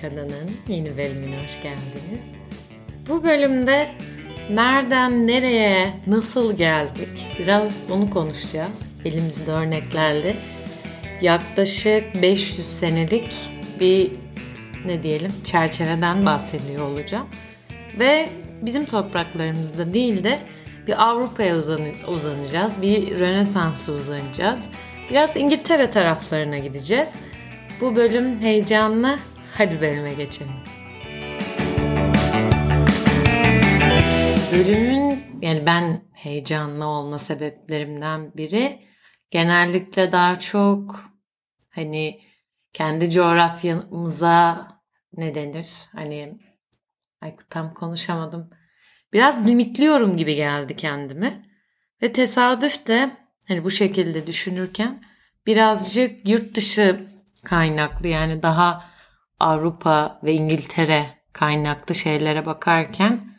Kadının yeni bölümüne hoş geldiniz. Bu bölümde nereden nereye nasıl geldik biraz onu konuşacağız elimizde örneklerle. Yaklaşık 500 senelik bir ne diyelim çerçeveden bahsediyor olacağım. Ve bizim topraklarımızda değil de bir Avrupa'ya uzanacağız, bir Rönesans'a uzanacağız. Biraz İngiltere taraflarına gideceğiz. Bu bölüm heyecanlı. Hadi bölüme geçelim. Bölümün yani ben heyecanlı olma sebeplerimden biri genellikle daha çok hani kendi coğrafyamıza ne denir? Hani ay, tam konuşamadım. Biraz limitliyorum gibi geldi kendimi. Ve tesadüf de hani bu şekilde düşünürken birazcık yurt dışı kaynaklı yani daha Avrupa ve İngiltere kaynaklı şeylere bakarken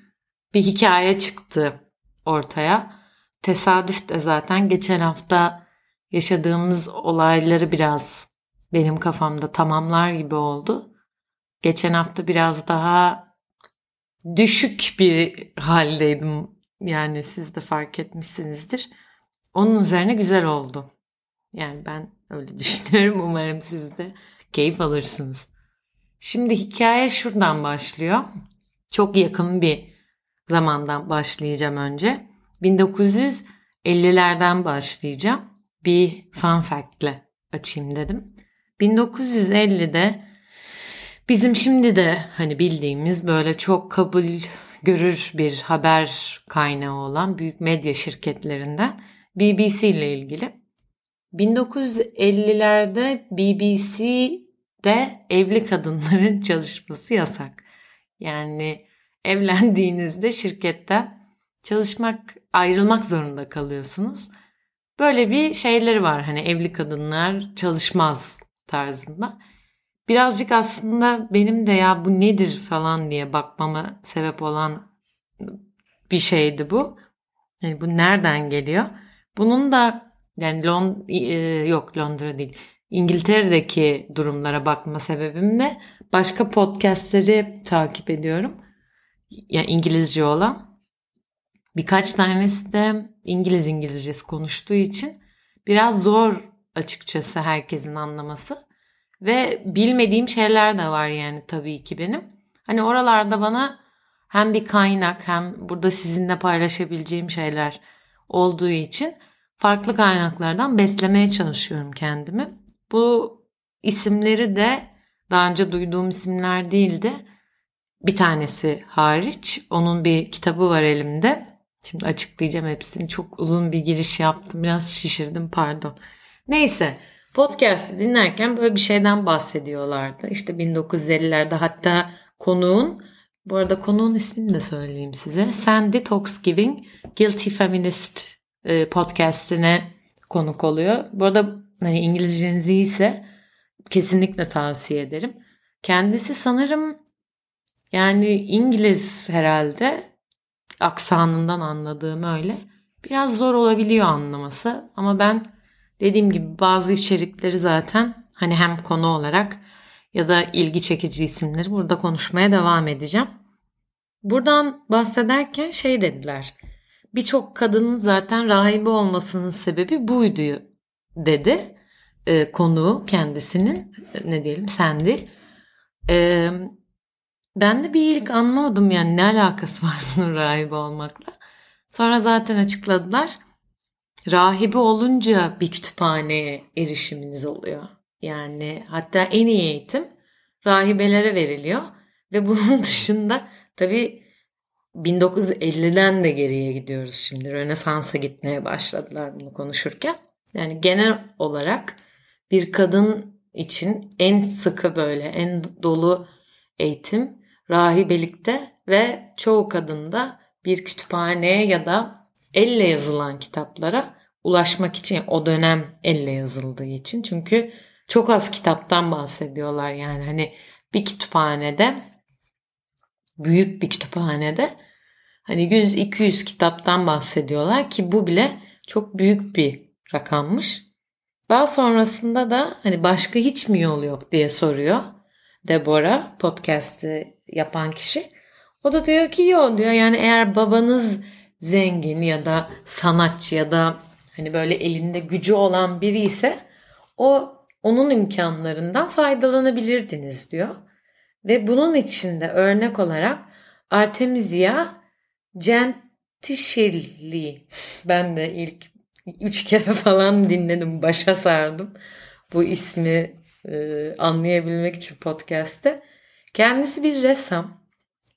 bir hikaye çıktı ortaya. Tesadüf de zaten geçen hafta yaşadığımız olayları biraz benim kafamda tamamlar gibi oldu. Geçen hafta biraz daha düşük bir haldeydim. Yani siz de fark etmişsinizdir. Onun üzerine güzel oldu. Yani ben öyle düşünüyorum. Umarım siz de keyif alırsınız. Şimdi hikaye şuradan başlıyor. Çok yakın bir zamandan başlayacağım önce. 1950'lerden başlayacağım. Bir fun fact'le açayım dedim. 1950'de bizim şimdi de hani bildiğimiz böyle çok kabul görür bir haber kaynağı olan büyük medya şirketlerinden BBC ile ilgili 1950'lerde BBC'de evli kadınların çalışması yasak. Yani evlendiğinizde şirketten çalışmak, ayrılmak zorunda kalıyorsunuz. Böyle bir şeyleri var hani evli kadınlar çalışmaz tarzında. Birazcık aslında benim de ya bu nedir falan diye bakmama sebep olan bir şeydi bu. Yani bu nereden geliyor? Bunun da yani Lond e, yok Londra değil. İngiltere'deki durumlara bakma sebebim ne? Başka podcastleri takip ediyorum. Yani İngilizce olan. Birkaç tanesi de İngiliz İngilizcesi konuştuğu için biraz zor açıkçası herkesin anlaması. Ve bilmediğim şeyler de var yani tabii ki benim. Hani oralarda bana hem bir kaynak hem burada sizinle paylaşabileceğim şeyler olduğu için farklı kaynaklardan beslemeye çalışıyorum kendimi. Bu isimleri de daha önce duyduğum isimler değildi. Bir tanesi hariç. Onun bir kitabı var elimde. Şimdi açıklayacağım hepsini. Çok uzun bir giriş yaptım. Biraz şişirdim pardon. Neyse podcast'i dinlerken böyle bir şeyden bahsediyorlardı. İşte 1950'lerde hatta konuğun bu arada konuğun ismini de söyleyeyim size. Sandy Talksgiving Guilty Feminist e, podcastine konuk oluyor. Bu arada hani İngilizceniz iyiyse kesinlikle tavsiye ederim. Kendisi sanırım yani İngiliz herhalde aksanından anladığım öyle. Biraz zor olabiliyor anlaması ama ben dediğim gibi bazı içerikleri zaten hani hem konu olarak ya da ilgi çekici isimleri burada konuşmaya devam edeceğim. Buradan bahsederken şey dediler birçok kadının zaten rahibe olmasının sebebi buydu dedi e, konuğu kendisinin ne diyelim sendi. E, ben de bir ilk anlamadım yani ne alakası var bunun rahibe olmakla. Sonra zaten açıkladılar. Rahibe olunca bir kütüphaneye erişiminiz oluyor. Yani hatta en iyi eğitim rahibelere veriliyor. Ve bunun dışında tabii 1950'den de geriye gidiyoruz şimdi. Rönesans'a gitmeye başladılar bunu konuşurken. Yani genel olarak bir kadın için en sıkı böyle en dolu eğitim rahibelikte ve çoğu kadında bir kütüphaneye ya da elle yazılan kitaplara ulaşmak için o dönem elle yazıldığı için. Çünkü çok az kitaptan bahsediyorlar yani. Hani bir kütüphanede büyük bir kütüphanede Hani 100-200 kitaptan bahsediyorlar ki bu bile çok büyük bir rakammış. Daha sonrasında da hani başka hiç mi yol yok diye soruyor. Deborah podcast'i yapan kişi. O da diyor ki yok diyor yani eğer babanız zengin ya da sanatçı ya da hani böyle elinde gücü olan biri ise o onun imkanlarından faydalanabilirdiniz diyor. Ve bunun içinde örnek olarak Artemisia Gentisheli ben de ilk üç kere falan dinledim başa sardım bu ismi e, anlayabilmek için podcast'te. Kendisi bir ressam.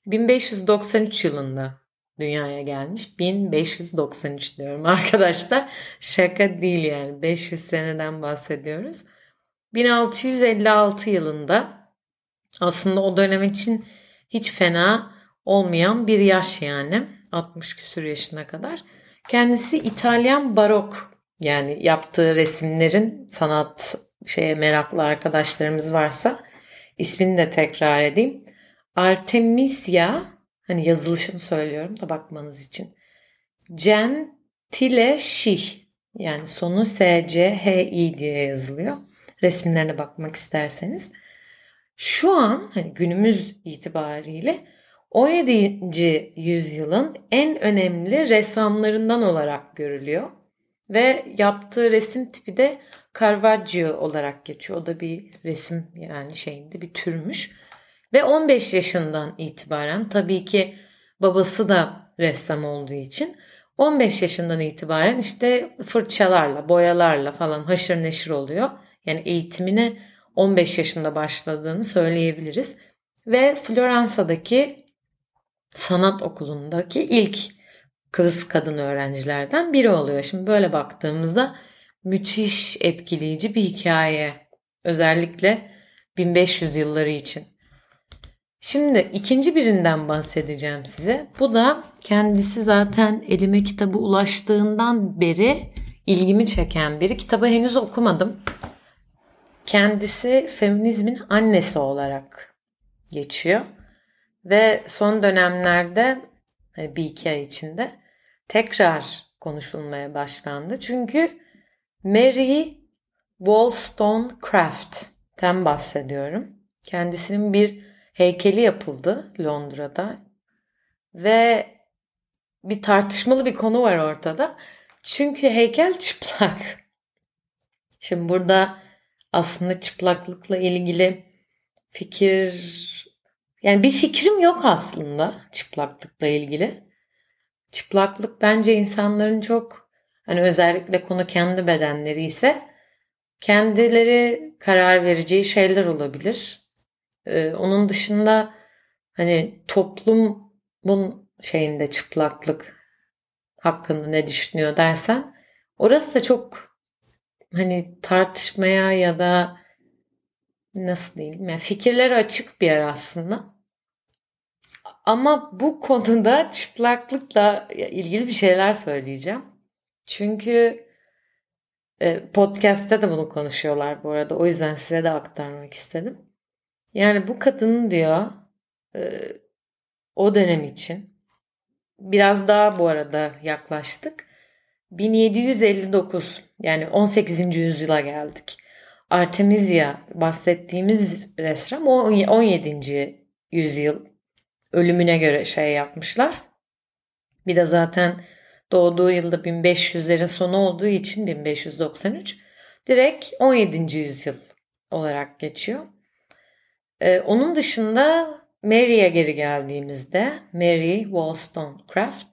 1593 yılında dünyaya gelmiş. 1593 diyorum arkadaşlar. Şaka değil yani. 500 seneden bahsediyoruz. 1656 yılında aslında o dönem için hiç fena olmayan bir yaş yani. 60 küsur yaşına kadar. Kendisi İtalyan barok yani yaptığı resimlerin sanat şeye meraklı arkadaşlarımız varsa ismini de tekrar edeyim. Artemisia hani yazılışını söylüyorum da bakmanız için. Gentileşih yani sonu S C H I diye yazılıyor. Resimlerine bakmak isterseniz. Şu an hani günümüz itibariyle 17. yüzyılın en önemli ressamlarından olarak görülüyor. Ve yaptığı resim tipi de Caravaggio olarak geçiyor. O da bir resim yani şeyinde bir türmüş. Ve 15 yaşından itibaren tabii ki babası da ressam olduğu için 15 yaşından itibaren işte fırçalarla, boyalarla falan haşır neşir oluyor. Yani eğitimine 15 yaşında başladığını söyleyebiliriz. Ve Floransa'daki sanat okulundaki ilk kız kadın öğrencilerden biri oluyor. Şimdi böyle baktığımızda müthiş etkileyici bir hikaye. Özellikle 1500 yılları için. Şimdi ikinci birinden bahsedeceğim size. Bu da kendisi zaten elime kitabı ulaştığından beri ilgimi çeken biri. Kitabı henüz okumadım. Kendisi feminizmin annesi olarak geçiyor. Ve son dönemlerde hani iki ay içinde tekrar konuşulmaya başlandı. Çünkü Mary Wollstonecraft'ten bahsediyorum. Kendisinin bir heykeli yapıldı Londra'da ve bir tartışmalı bir konu var ortada. Çünkü heykel çıplak. Şimdi burada aslında çıplaklıkla ilgili fikir yani bir fikrim yok aslında çıplaklıkla ilgili. Çıplaklık bence insanların çok hani özellikle konu kendi bedenleri ise kendileri karar vereceği şeyler olabilir. Ee, onun dışında hani toplumun şeyinde çıplaklık hakkında ne düşünüyor dersen orası da çok hani tartışmaya ya da nasıl diyeyim yani fikirleri açık bir yer aslında. Ama bu konuda çıplaklıkla ilgili bir şeyler söyleyeceğim. Çünkü e, podcast'te de bunu konuşuyorlar bu arada. O yüzden size de aktarmak istedim. Yani bu kadının diyor e, o dönem için biraz daha bu arada yaklaştık. 1759 yani 18. yüzyıla geldik. Artemisia bahsettiğimiz ressam 17. yüzyıl ölümüne göre şey yapmışlar. Bir de zaten doğduğu yılda 1500'lerin sonu olduğu için 1593 direkt 17. yüzyıl olarak geçiyor. Ee, onun dışında Mary'e geri geldiğimizde Mary Wollstonecraft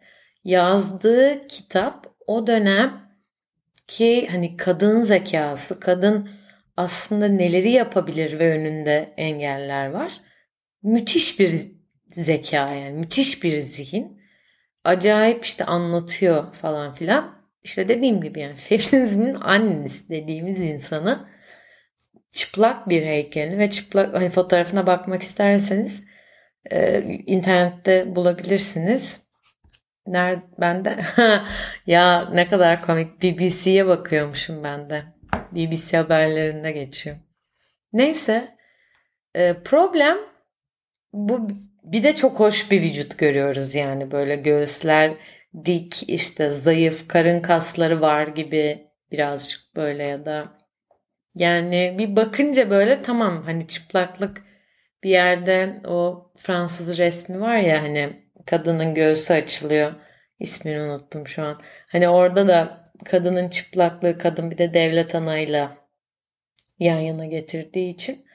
yazdığı kitap o dönem ki hani kadın zekası, kadın aslında neleri yapabilir ve önünde engeller var. Müthiş bir zeka yani müthiş bir zihin. Acayip işte anlatıyor falan filan. İşte dediğim gibi yani feminizmin annesi dediğimiz insanı çıplak bir heykelini ve çıplak hani fotoğrafına bakmak isterseniz e, internette bulabilirsiniz. Nerede ben de ya ne kadar komik BBC'ye bakıyormuşum ben de. BBC haberlerinde geçiyor. Neyse e, problem bu bir de çok hoş bir vücut görüyoruz yani böyle göğüsler dik işte zayıf karın kasları var gibi birazcık böyle ya da yani bir bakınca böyle tamam hani çıplaklık bir yerde o Fransız resmi var ya hani kadının göğsü açılıyor. İsmini unuttum şu an. Hani orada da kadının çıplaklığı kadın bir de devlet anayla yan yana getirdiği için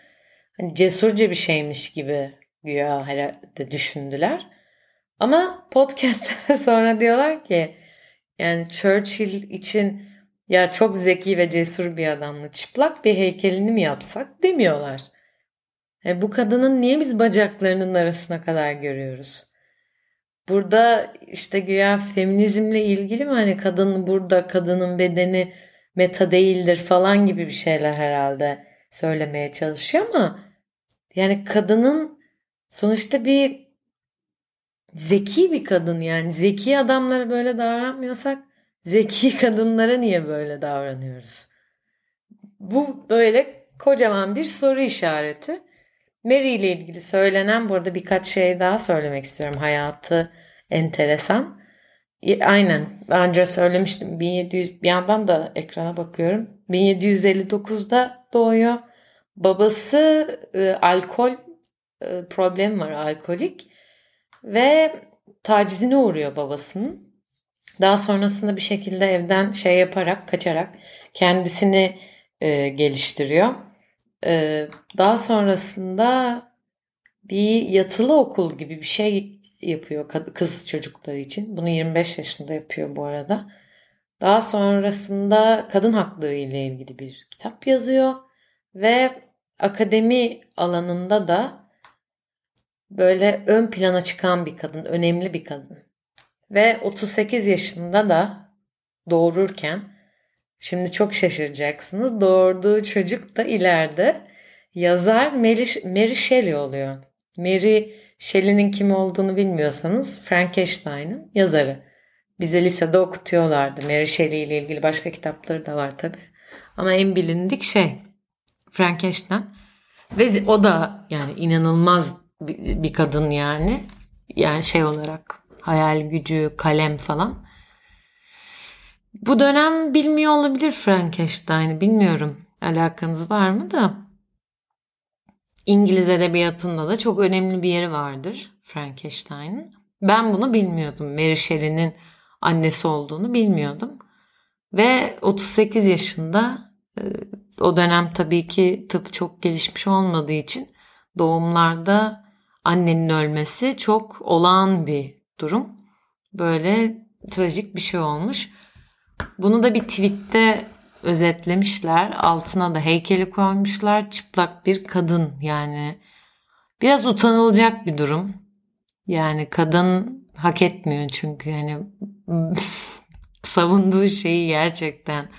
hani cesurca bir şeymiş gibi güya herhalde düşündüler. Ama podcast'te sonra diyorlar ki yani Churchill için ya çok zeki ve cesur bir adamla çıplak bir heykelini mi yapsak demiyorlar. Yani bu kadının niye biz bacaklarının arasına kadar görüyoruz? Burada işte güya feminizmle ilgili mi hani kadın burada kadının bedeni meta değildir falan gibi bir şeyler herhalde söylemeye çalışıyor ama yani kadının sonuçta bir zeki bir kadın yani zeki adamlara böyle davranmıyorsak zeki kadınlara niye böyle davranıyoruz? Bu böyle kocaman bir soru işareti. Mary ile ilgili söylenen burada birkaç şey daha söylemek istiyorum. Hayatı enteresan. Aynen. Önce söylemiştim. 1700 bir yandan da ekrana bakıyorum. 1759'da doğuyor. Babası e, alkol e, problem var alkolik ve tacizine uğruyor babasının. Daha sonrasında bir şekilde evden şey yaparak kaçarak kendisini e, geliştiriyor. E, daha sonrasında bir yatılı okul gibi bir şey yapıyor kız çocukları için. Bunu 25 yaşında yapıyor bu arada. Daha sonrasında kadın hakları ile ilgili bir kitap yazıyor ve akademi alanında da böyle ön plana çıkan bir kadın, önemli bir kadın. Ve 38 yaşında da doğururken şimdi çok şaşıracaksınız. Doğurduğu çocuk da ileride yazar Mary, Mary Shelley oluyor. Mary Shelley'nin kim olduğunu bilmiyorsanız Frankenstein'ın yazarı. Bize lisede okutuyorlardı. Mary Shelley ile ilgili başka kitapları da var tabi. Ama en bilindik şey Frankenstein. Ve o da yani inanılmaz bir, kadın yani. Yani şey olarak hayal gücü, kalem falan. Bu dönem bilmiyor olabilir Frankenstein'i bilmiyorum. Alakanız var mı da. İngiliz edebiyatında da çok önemli bir yeri vardır Frankenstein'in. Ben bunu bilmiyordum. Mary Shelley'nin annesi olduğunu bilmiyordum. Ve 38 yaşında e, o dönem tabii ki tıp çok gelişmiş olmadığı için doğumlarda annenin ölmesi çok olağan bir durum. Böyle trajik bir şey olmuş. Bunu da bir tweette özetlemişler. Altına da heykeli koymuşlar. Çıplak bir kadın yani. Biraz utanılacak bir durum. Yani kadın hak etmiyor çünkü yani savunduğu şeyi gerçekten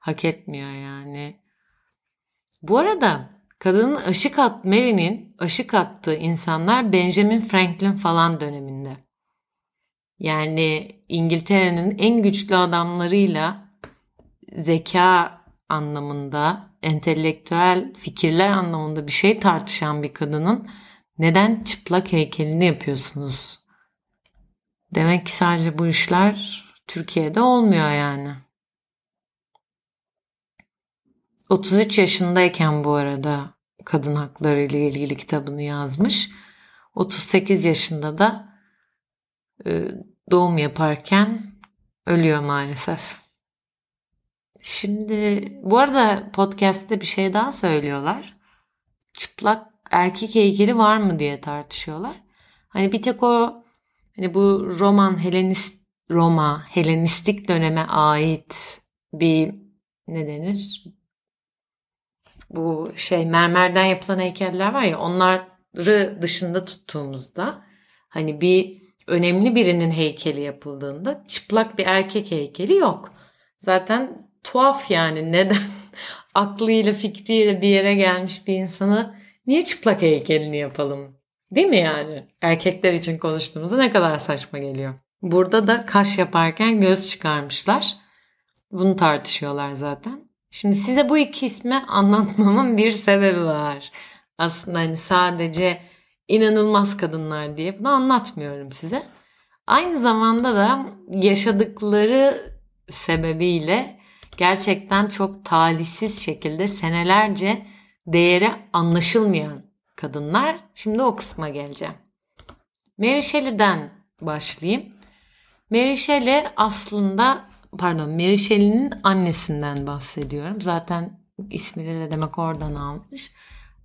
hak etmiyor yani. Bu arada kadının aşık at Mary'nin aşık attığı insanlar Benjamin Franklin falan döneminde. Yani İngiltere'nin en güçlü adamlarıyla zeka anlamında, entelektüel fikirler anlamında bir şey tartışan bir kadının neden çıplak heykelini yapıyorsunuz? Demek ki sadece bu işler Türkiye'de olmuyor yani. 33 yaşındayken bu arada kadın hakları ile ilgili kitabını yazmış. 38 yaşında da doğum yaparken ölüyor maalesef. Şimdi bu arada podcast'te bir şey daha söylüyorlar. Çıplak erkek heykeli var mı diye tartışıyorlar. Hani bir tek o hani bu roman Helenist Roma Helenistik döneme ait bir ne denir? Bu şey mermerden yapılan heykeller var ya onları dışında tuttuğumuzda hani bir önemli birinin heykeli yapıldığında çıplak bir erkek heykeli yok. Zaten tuhaf yani neden aklıyla fikriyle bir yere gelmiş bir insanı niye çıplak heykelini yapalım? Değil mi yani? Erkekler için konuştuğumuzda ne kadar saçma geliyor. Burada da kaş yaparken göz çıkarmışlar. Bunu tartışıyorlar zaten. Şimdi size bu iki ismi anlatmamın bir sebebi var. Aslında hani sadece inanılmaz kadınlar diye bunu anlatmıyorum size. Aynı zamanda da yaşadıkları sebebiyle gerçekten çok talihsiz şekilde senelerce değeri anlaşılmayan kadınlar. Şimdi o kısma geleceğim. Mary Shelley'den başlayayım. Mary Shelley aslında pardon Mary Shelley'nin annesinden bahsediyorum. Zaten ismini de demek oradan almış.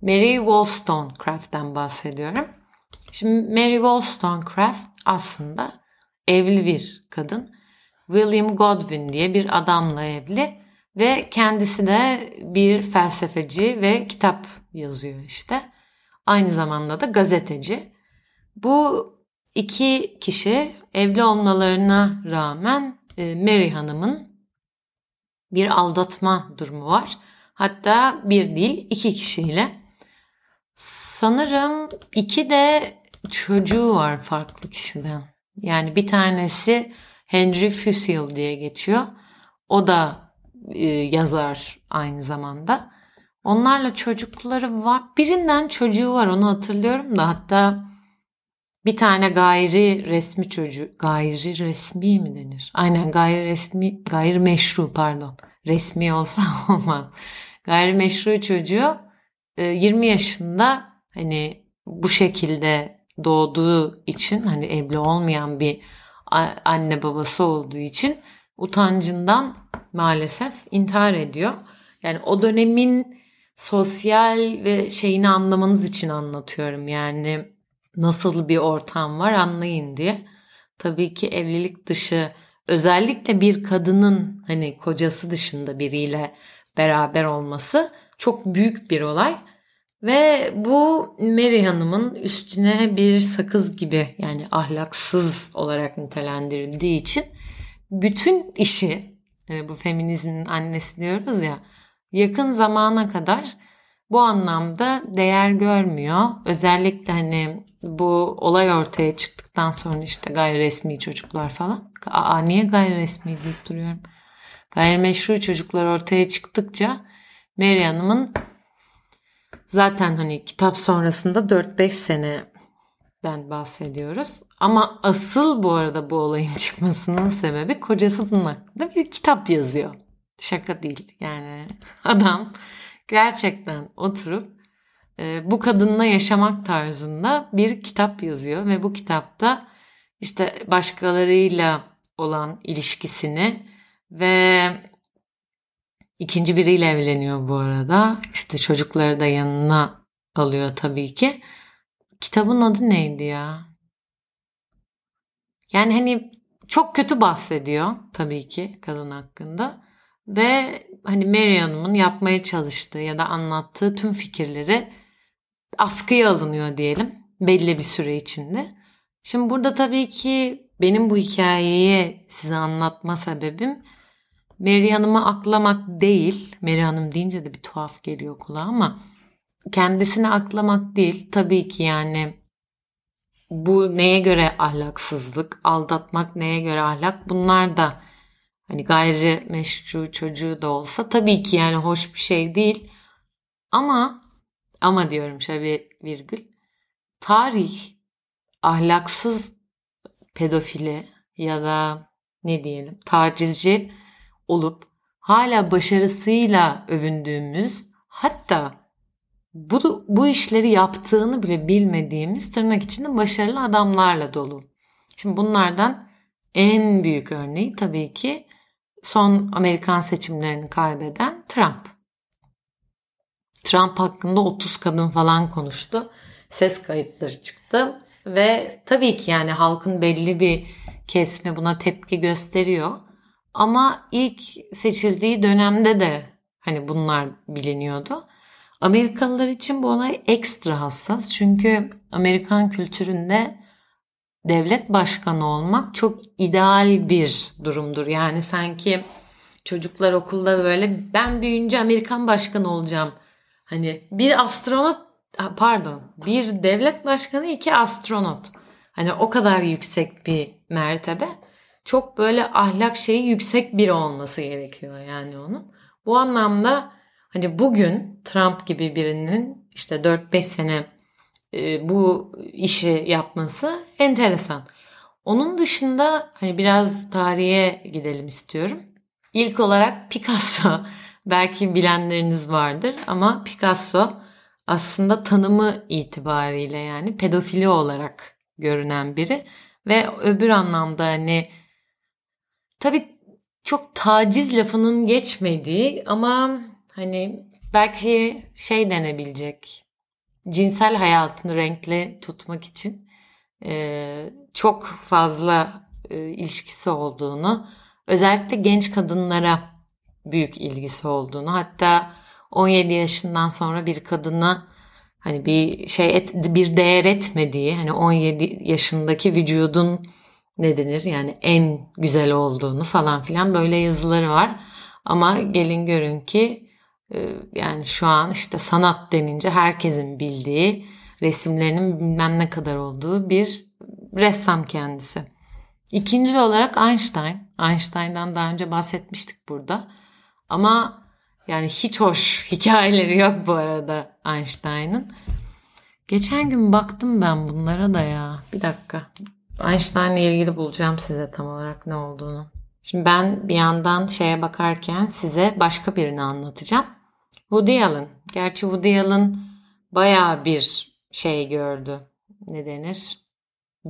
Mary Wollstonecraft'ten bahsediyorum. Şimdi Mary Wollstonecraft aslında evli bir kadın. William Godwin diye bir adamla evli ve kendisi de bir felsefeci ve kitap yazıyor işte. Aynı zamanda da gazeteci. Bu iki kişi evli olmalarına rağmen e, Mary Hanım'ın bir aldatma durumu var. Hatta bir değil iki kişiyle. Sanırım iki de çocuğu var farklı kişiden. Yani bir tanesi Henry Fusil diye geçiyor. O da e, yazar aynı zamanda. Onlarla çocukları var. Birinden çocuğu var onu hatırlıyorum da hatta bir tane gayri resmi çocuğu, gayri resmi mi denir? Aynen gayri resmi, gayri meşru pardon. Resmi olsa olmaz. Gayri meşru çocuğu 20 e, yaşında hani bu şekilde doğduğu için hani evli olmayan bir anne babası olduğu için utancından maalesef intihar ediyor. Yani o dönemin sosyal ve şeyini anlamanız için anlatıyorum. Yani nasıl bir ortam var anlayın diye. Tabii ki evlilik dışı özellikle bir kadının hani kocası dışında biriyle beraber olması çok büyük bir olay. Ve bu Mary Hanım'ın üstüne bir sakız gibi yani ahlaksız olarak nitelendirildiği için bütün işi e, bu feminizmin annesi diyoruz ya yakın zamana kadar bu anlamda değer görmüyor. Özellikle hani bu olay ortaya çıktıktan sonra işte gayri resmi çocuklar falan. Aa niye gayri resmi deyip duruyorum. Gayrimeşru çocuklar ortaya çıktıkça Mary Hanım'ın zaten hani kitap sonrasında 4-5 seneden bahsediyoruz. Ama asıl bu arada bu olayın çıkmasının sebebi kocası bunun hakkında bir kitap yazıyor. Şaka değil yani adam gerçekten oturup e, bu kadınla yaşamak tarzında bir kitap yazıyor ve bu kitapta işte başkalarıyla olan ilişkisini ve ikinci biriyle evleniyor bu arada. İşte çocukları da yanına alıyor tabii ki. Kitabın adı neydi ya? Yani hani çok kötü bahsediyor tabii ki kadın hakkında. Ve hani Mary Hanım'ın yapmaya çalıştığı ya da anlattığı tüm fikirleri askıya alınıyor diyelim belli bir süre içinde. Şimdi burada tabii ki benim bu hikayeyi size anlatma sebebim Mary Hanım'ı aklamak değil. Mary Hanım deyince de bir tuhaf geliyor kulağa ama kendisini aklamak değil. Tabii ki yani bu neye göre ahlaksızlık, aldatmak neye göre ahlak bunlar da hani gayri meşru çocuğu da olsa tabii ki yani hoş bir şey değil. Ama ama diyorum şöyle bir virgül. Tarih ahlaksız pedofili ya da ne diyelim tacizci olup hala başarısıyla övündüğümüz hatta bu, bu işleri yaptığını bile bilmediğimiz tırnak içinde başarılı adamlarla dolu. Şimdi bunlardan en büyük örneği tabii ki son Amerikan seçimlerini kaybeden Trump. Trump hakkında 30 kadın falan konuştu. Ses kayıtları çıktı ve tabii ki yani halkın belli bir kesimi buna tepki gösteriyor. Ama ilk seçildiği dönemde de hani bunlar biliniyordu. Amerikalılar için bu olay ekstra hassas. Çünkü Amerikan kültüründe devlet başkanı olmak çok ideal bir durumdur. Yani sanki çocuklar okulda böyle ben büyüyünce Amerikan başkanı olacağım. Hani bir astronot pardon bir devlet başkanı iki astronot. Hani o kadar yüksek bir mertebe. Çok böyle ahlak şeyi yüksek biri olması gerekiyor yani onun. Bu anlamda hani bugün Trump gibi birinin işte 4-5 sene e, bu işi yapması enteresan. Onun dışında hani biraz tarihe gidelim istiyorum. İlk olarak Picasso belki bilenleriniz vardır ama Picasso aslında tanımı itibariyle yani pedofili olarak görünen biri ve öbür anlamda hani tabii çok taciz lafının geçmediği ama hani belki şey denebilecek cinsel hayatını renkli tutmak için e, çok fazla e, ilişkisi olduğunu özellikle genç kadınlara büyük ilgisi olduğunu hatta 17 yaşından sonra bir kadına hani bir şey et, bir değer etmediği hani 17 yaşındaki vücudun ne denir yani en güzel olduğunu falan filan böyle yazıları var. Ama gelin görün ki e, yani şu an işte sanat denince herkesin bildiği resimlerinin bilmem ne kadar olduğu bir ressam kendisi. İkinci olarak Einstein. Einstein'dan daha önce bahsetmiştik burada. Ama yani hiç hoş hikayeleri yok bu arada Einstein'ın. Geçen gün baktım ben bunlara da ya. Bir dakika. Einstein'la ilgili bulacağım size tam olarak ne olduğunu. Şimdi ben bir yandan şeye bakarken size başka birini anlatacağım. Woody Allen. Gerçi Woody Allen bayağı bir şey gördü. Ne denir?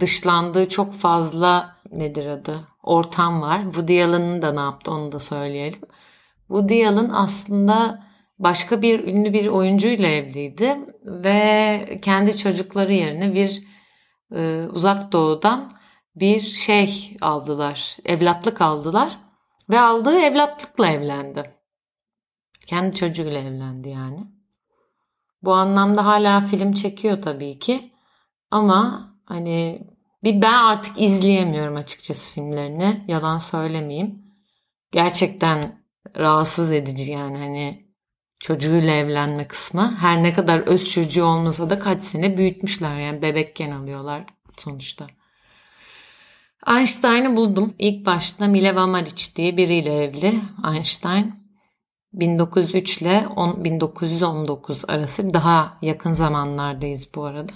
Dışlandığı çok fazla nedir adı? Ortam var. Woody Allen'ın da ne yaptı onu da söyleyelim. Woody Allen aslında başka bir ünlü bir oyuncuyla evliydi ve kendi çocukları yerine bir e, uzak doğudan bir şey aldılar, evlatlık aldılar ve aldığı evlatlıkla evlendi. Kendi çocuğuyla evlendi yani. Bu anlamda hala film çekiyor tabii ki. Ama hani bir ben artık izleyemiyorum açıkçası filmlerini. Yalan söylemeyeyim. Gerçekten rahatsız edici yani hani çocuğuyla evlenme kısmı. Her ne kadar öz çocuğu olmasa da kaç sene büyütmüşler yani bebekken alıyorlar sonuçta. Einstein'ı buldum. İlk başta Mileva Maric diye biriyle evli. Einstein 1903 ile 1919 arası daha yakın zamanlardayız bu arada.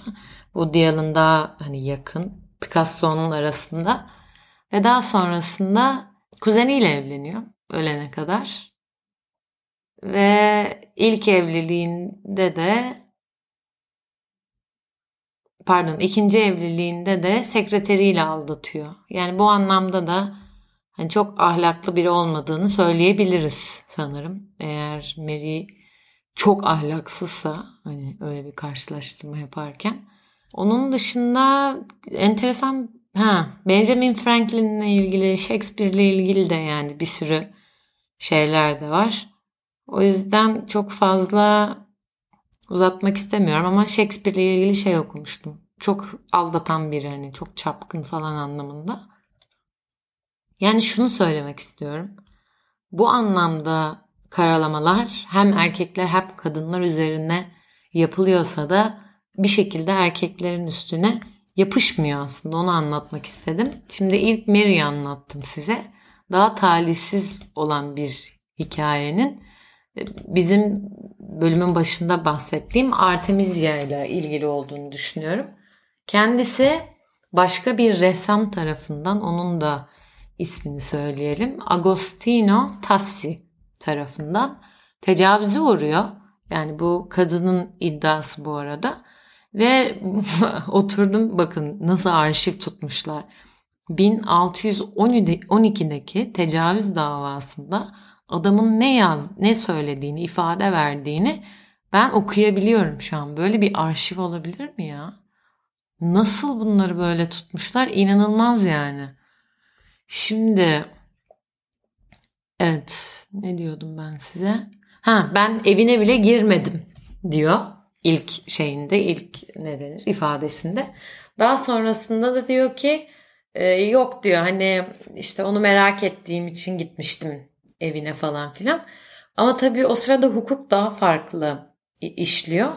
Bu Allen daha hani yakın. Picasso'nun arasında. Ve daha sonrasında kuzeniyle evleniyor ölene kadar. Ve ilk evliliğinde de pardon ikinci evliliğinde de sekreteriyle aldatıyor. Yani bu anlamda da hani çok ahlaklı biri olmadığını söyleyebiliriz sanırım. Eğer Mary çok ahlaksızsa hani öyle bir karşılaştırma yaparken. Onun dışında enteresan ha Benjamin Franklin'le ilgili Shakespeare'le ilgili de yani bir sürü şeyler de var. O yüzden çok fazla uzatmak istemiyorum ama Shakespeare'le ilgili şey okumuştum. Çok aldatan biri hani çok çapkın falan anlamında. Yani şunu söylemek istiyorum. Bu anlamda karalamalar hem erkekler hem kadınlar üzerine yapılıyorsa da bir şekilde erkeklerin üstüne yapışmıyor aslında onu anlatmak istedim. Şimdi ilk Mary'i anlattım size. Daha talihsiz olan bir hikayenin bizim bölümün başında bahsettiğim Artemisia ile ilgili olduğunu düşünüyorum. Kendisi başka bir ressam tarafından onun da ismini söyleyelim. Agostino Tassi tarafından tecavüze uğruyor. Yani bu kadının iddiası bu arada. Ve oturdum bakın nasıl arşiv tutmuşlar. 1612'deki tecavüz davasında adamın ne yaz, ne söylediğini, ifade verdiğini ben okuyabiliyorum şu an. Böyle bir arşiv olabilir mi ya? Nasıl bunları böyle tutmuşlar? İnanılmaz yani. Şimdi evet ne diyordum ben size? Ha ben evine bile girmedim diyor ilk şeyinde ilk ne denir ifadesinde. Daha sonrasında da diyor ki e, yok diyor hani işte onu merak ettiğim için gitmiştim evine falan filan. Ama tabii o sırada hukuk daha farklı işliyor.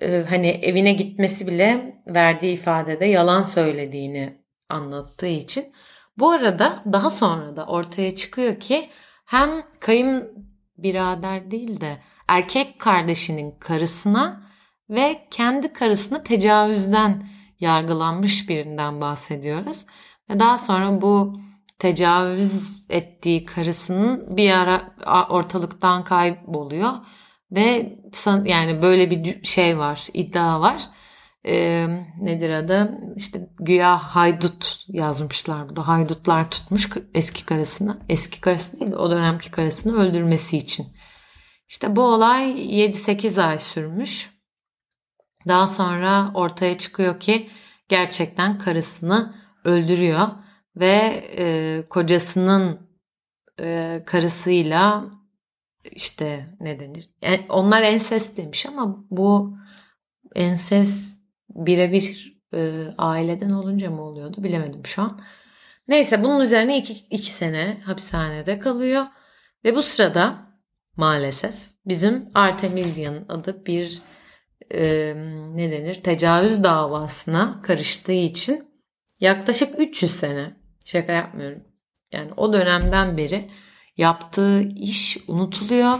Ee, hani evine gitmesi bile verdiği ifadede yalan söylediğini anlattığı için. Bu arada daha sonra da ortaya çıkıyor ki hem kayın birader değil de erkek kardeşinin karısına ve kendi karısına tecavüzden yargılanmış birinden bahsediyoruz. Ve daha sonra bu tecavüz ettiği karısının bir ara ortalıktan kayboluyor Ve yani böyle bir şey var, iddia var. Ee, nedir adı? İşte güya haydut yazmışlar burada. Haydutlar tutmuş eski karısını. Eski karısı değil o dönemki karısını öldürmesi için. İşte bu olay 7-8 ay sürmüş. Daha sonra ortaya çıkıyor ki gerçekten karısını öldürüyor ve e, kocasının e, karısıyla işte ne denir? E, onlar ensest demiş ama bu ensest birebir e, aileden olunca mı oluyordu bilemedim şu an. Neyse bunun üzerine iki, iki sene hapishanede kalıyor ve bu sırada maalesef bizim Artemisian adı bir e, ne denir tecavüz davasına karıştığı için yaklaşık 300 sene şaka yapmıyorum. Yani o dönemden beri yaptığı iş unutuluyor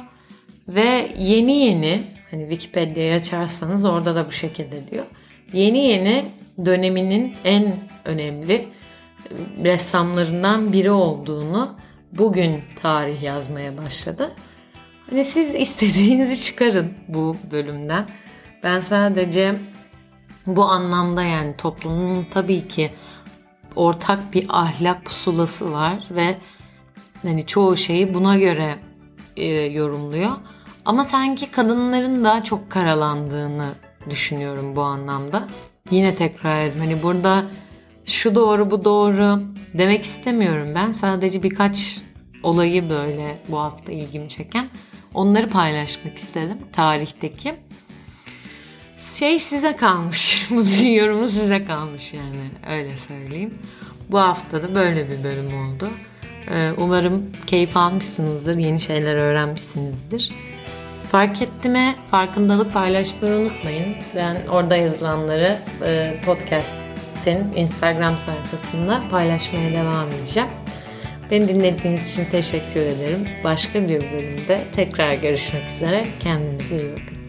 ve yeni yeni hani Wikipedia'yı açarsanız orada da bu şekilde diyor. Yeni yeni döneminin en önemli ressamlarından biri olduğunu bugün tarih yazmaya başladı. Hani siz istediğinizi çıkarın bu bölümden. Ben sadece bu anlamda yani toplumun tabii ki ortak bir ahlak pusulası var ve hani çoğu şeyi buna göre e, yorumluyor. Ama sanki kadınların daha çok karalandığını düşünüyorum bu anlamda. Yine tekrar edeyim. Hani burada şu doğru bu doğru demek istemiyorum ben. Sadece birkaç olayı böyle bu hafta ilgimi çeken onları paylaşmak istedim tarihteki. Şey size kalmış. Bu yorumu size kalmış yani öyle söyleyeyim. Bu hafta da böyle bir bölüm oldu. Ee, umarım keyif almışsınızdır, yeni şeyler öğrenmişsinizdir. Fark ettiğime farkındalık paylaşmayı unutmayın. Ben orada yazılanları e, podcast'in Instagram sayfasında paylaşmaya devam edeceğim. Beni dinlediğiniz için teşekkür ederim. Başka bir bölümde tekrar görüşmek üzere. Kendinize iyi bakın.